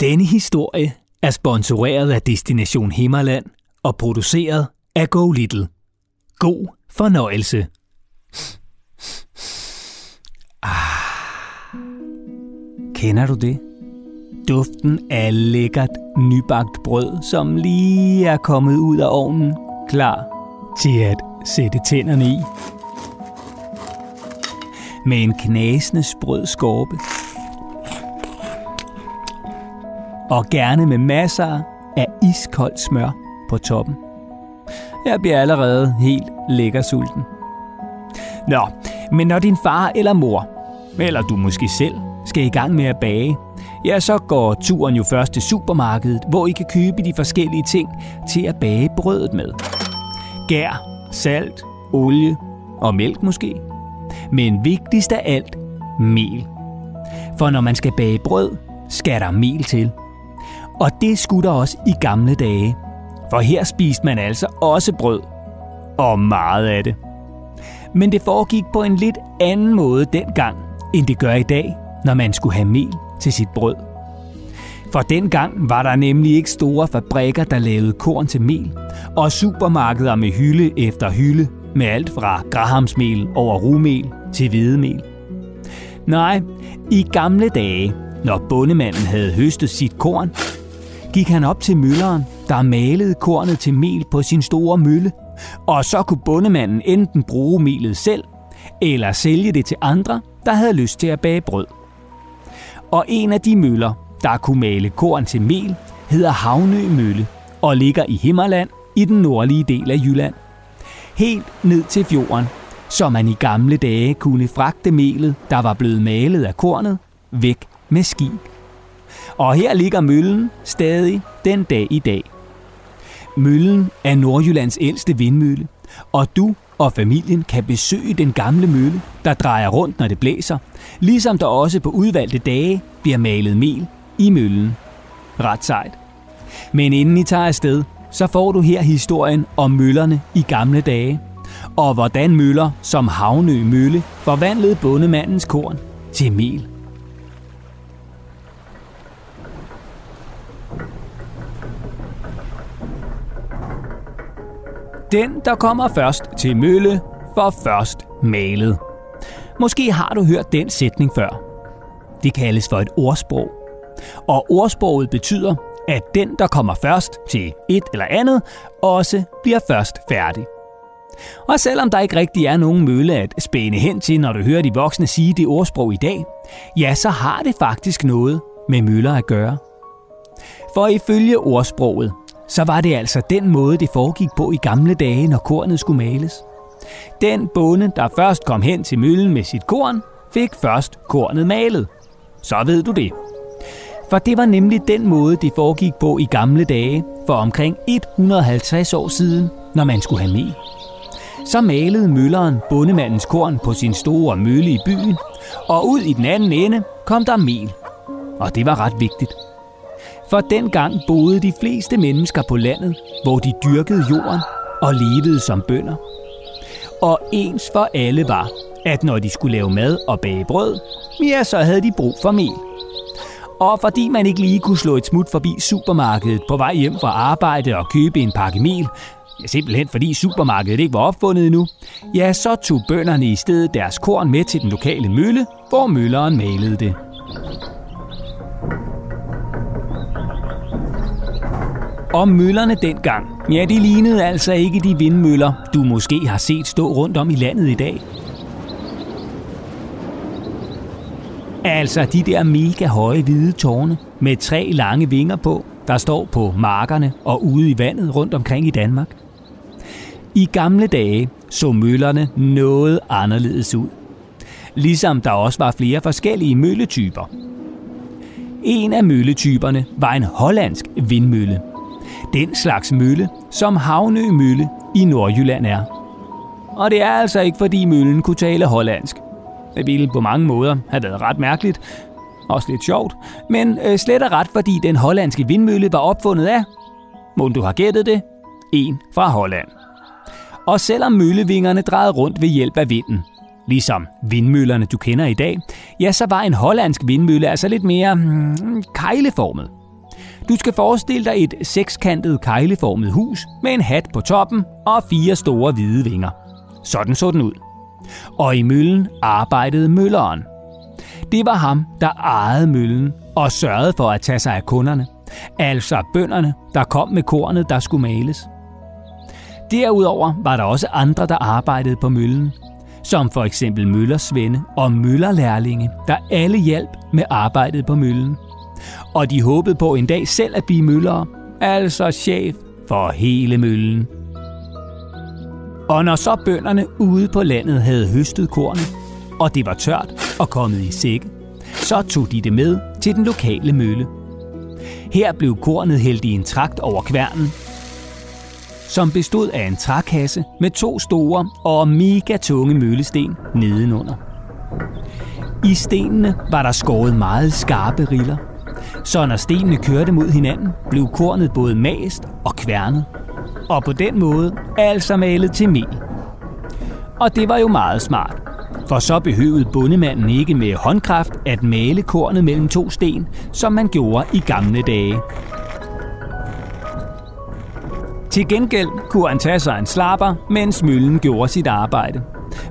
Denne historie er sponsoreret af Destination Himmerland og produceret af Go Little. God fornøjelse. Ah. Kender du det? Duften af lækkert nybagt brød, som lige er kommet ud af ovnen, klar til at sætte tænderne i. Med en knasende sprød skorpe. Og gerne med masser af iskoldt smør på toppen. Jeg bliver allerede helt lækker sulten. Nå, men når din far eller mor, eller du måske selv, skal i gang med at bage, ja, så går turen jo først til supermarkedet, hvor I kan købe de forskellige ting til at bage brødet med. Gær, salt, olie og mælk måske. Men vigtigst af alt, mel. For når man skal bage brød, skal der mel til. Og det skulle der også i gamle dage. For her spiste man altså også brød. Og meget af det. Men det foregik på en lidt anden måde dengang, end det gør i dag, når man skulle have mel til sit brød. For dengang var der nemlig ikke store fabrikker, der lavede korn til mel, og supermarkeder med hylde efter hylde med alt fra grahamsmel over rumel til hvedemel. Nej, i gamle dage, når bondemanden havde høstet sit korn, gik han op til mølleren, der malede kornet til mel på sin store mølle, og så kunne bondemanden enten bruge melet selv, eller sælge det til andre, der havde lyst til at bage brød. Og en af de møller, der kunne male korn til mel, hedder Havnø Mølle og ligger i Himmerland i den nordlige del af Jylland. Helt ned til fjorden, så man i gamle dage kunne fragte melet, der var blevet malet af kornet, væk med skib. Og her ligger møllen stadig den dag i dag. Møllen er Nordjyllands ældste vindmølle, og du og familien kan besøge den gamle mølle, der drejer rundt, når det blæser, ligesom der også på udvalgte dage bliver malet mel i møllen. Ret sejt. Men inden I tager afsted, så får du her historien om møllerne i gamle dage, og hvordan møller som Havnø Mølle forvandlede bondemandens korn til mel. Den, der kommer først til mølle, får først malet. Måske har du hørt den sætning før. Det kaldes for et ordsprog. Og ordsproget betyder, at den, der kommer først til et eller andet, også bliver først færdig. Og selvom der ikke rigtig er nogen mølle at spæne hen til, når du hører de voksne sige det ordsprog i dag, ja, så har det faktisk noget med møller at gøre. For ifølge ordsproget, så var det altså den måde, det foregik på i gamle dage, når kornet skulle males. Den bonde, der først kom hen til møllen med sit korn, fik først kornet malet. Så ved du det. For det var nemlig den måde, det foregik på i gamle dage, for omkring 150 år siden, når man skulle have mel. Så malede mølleren bondemandens korn på sin store mølle i byen, og ud i den anden ende kom der mel. Og det var ret vigtigt. For dengang boede de fleste mennesker på landet, hvor de dyrkede jorden og levede som bønder. Og ens for alle var, at når de skulle lave mad og bage brød, ja, så havde de brug for mel. Og fordi man ikke lige kunne slå et smut forbi supermarkedet på vej hjem fra arbejde og købe en pakke mel, ja, simpelthen fordi supermarkedet ikke var opfundet endnu, ja, så tog bønderne i stedet deres korn med til den lokale mølle, hvor mølleren malede det. Og møllerne dengang, ja, de lignede altså ikke de vindmøller, du måske har set stå rundt om i landet i dag. Altså de der mega høje hvide tårne med tre lange vinger på, der står på markerne og ude i vandet rundt omkring i Danmark. I gamle dage så møllerne noget anderledes ud. Ligesom der også var flere forskellige mølletyper. En af mølletyperne var en hollandsk vindmølle. Den slags mølle, som Havnø Mølle i Nordjylland er. Og det er altså ikke fordi møllen kunne tale hollandsk. Det ville på mange måder have været ret mærkeligt, også lidt sjovt, men øh, slet og ret, fordi den hollandske vindmølle var opfundet af, må du har gættet det, en fra Holland. Og selvom møllevingerne drejede rundt ved hjælp af vinden, ligesom vindmøllerne du kender i dag, ja, så var en hollandsk vindmølle altså lidt mere mm, kejleformet. Du skal forestille dig et sekskantet kejleformet hus med en hat på toppen og fire store hvide vinger. Sådan så den ud. Og i møllen arbejdede mølleren. Det var ham, der ejede møllen og sørgede for at tage sig af kunderne. Altså bønderne, der kom med kornet, der skulle males. Derudover var der også andre, der arbejdede på møllen, som for eksempel møllersvende og møllerlærlinge, der alle hjalp med arbejdet på møllen. Og de håbede på en dag selv at blive møllere, altså chef for hele møllen. Og når så bønderne ude på landet havde høstet kornet, og det var tørt og kommet i sække, så tog de det med til den lokale mølle. Her blev kornet hældt i en trakt over kværnen, som bestod af en trækasse med to store og mega tunge møllesten nedenunder. I stenene var der skåret meget skarpe riller, så når stenene kørte mod hinanden, blev kornet både mast og kværnet, og på den måde altså malet til mel. Og det var jo meget smart, for så behøvede bondemanden ikke med håndkraft at male kornet mellem to sten, som man gjorde i gamle dage. Til gengæld kunne han tage sig en slapper, mens møllen gjorde sit arbejde.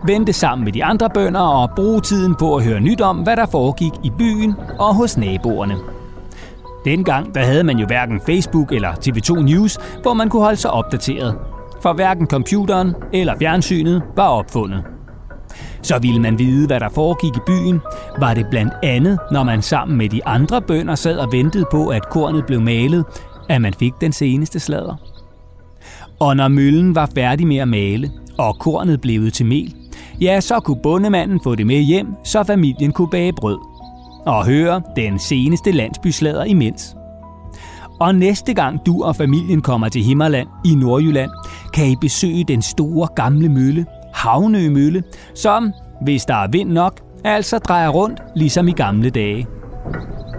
Vente sammen med de andre bønder og bruge tiden på at høre nyt om, hvad der foregik i byen og hos naboerne. Dengang der havde man jo hverken Facebook eller TV2 News, hvor man kunne holde sig opdateret. For hverken computeren eller fjernsynet var opfundet. Så ville man vide, hvad der foregik i byen, var det blandt andet, når man sammen med de andre bønder sad og ventede på, at kornet blev malet, at man fik den seneste sladder. Og når møllen var færdig med at male, og kornet blev til mel, ja, så kunne bondemanden få det med hjem, så familien kunne bage brød. Og høre den seneste landsbyslader imens. Og næste gang du og familien kommer til Himmerland i Nordjylland, kan I besøge den store gamle mølle, Havnø Mølle, som, hvis der er vind nok, altså drejer rundt ligesom i gamle dage.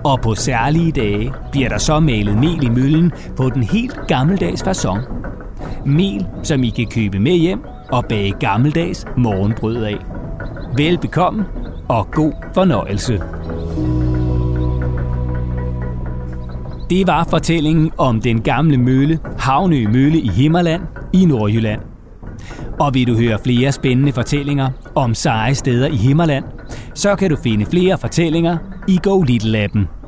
Og på særlige dage bliver der så malet mel i møllen på den helt gammeldags façon. Mel, som I kan købe med hjem og bage gammeldags morgenbrød af. Velbekomme og god fornøjelse. Det var fortællingen om den gamle mølle, Havnø Mølle i Himmerland i Nordjylland. Og vil du høre flere spændende fortællinger om seje steder i Himmerland, så kan du finde flere fortællinger i Go Little-appen.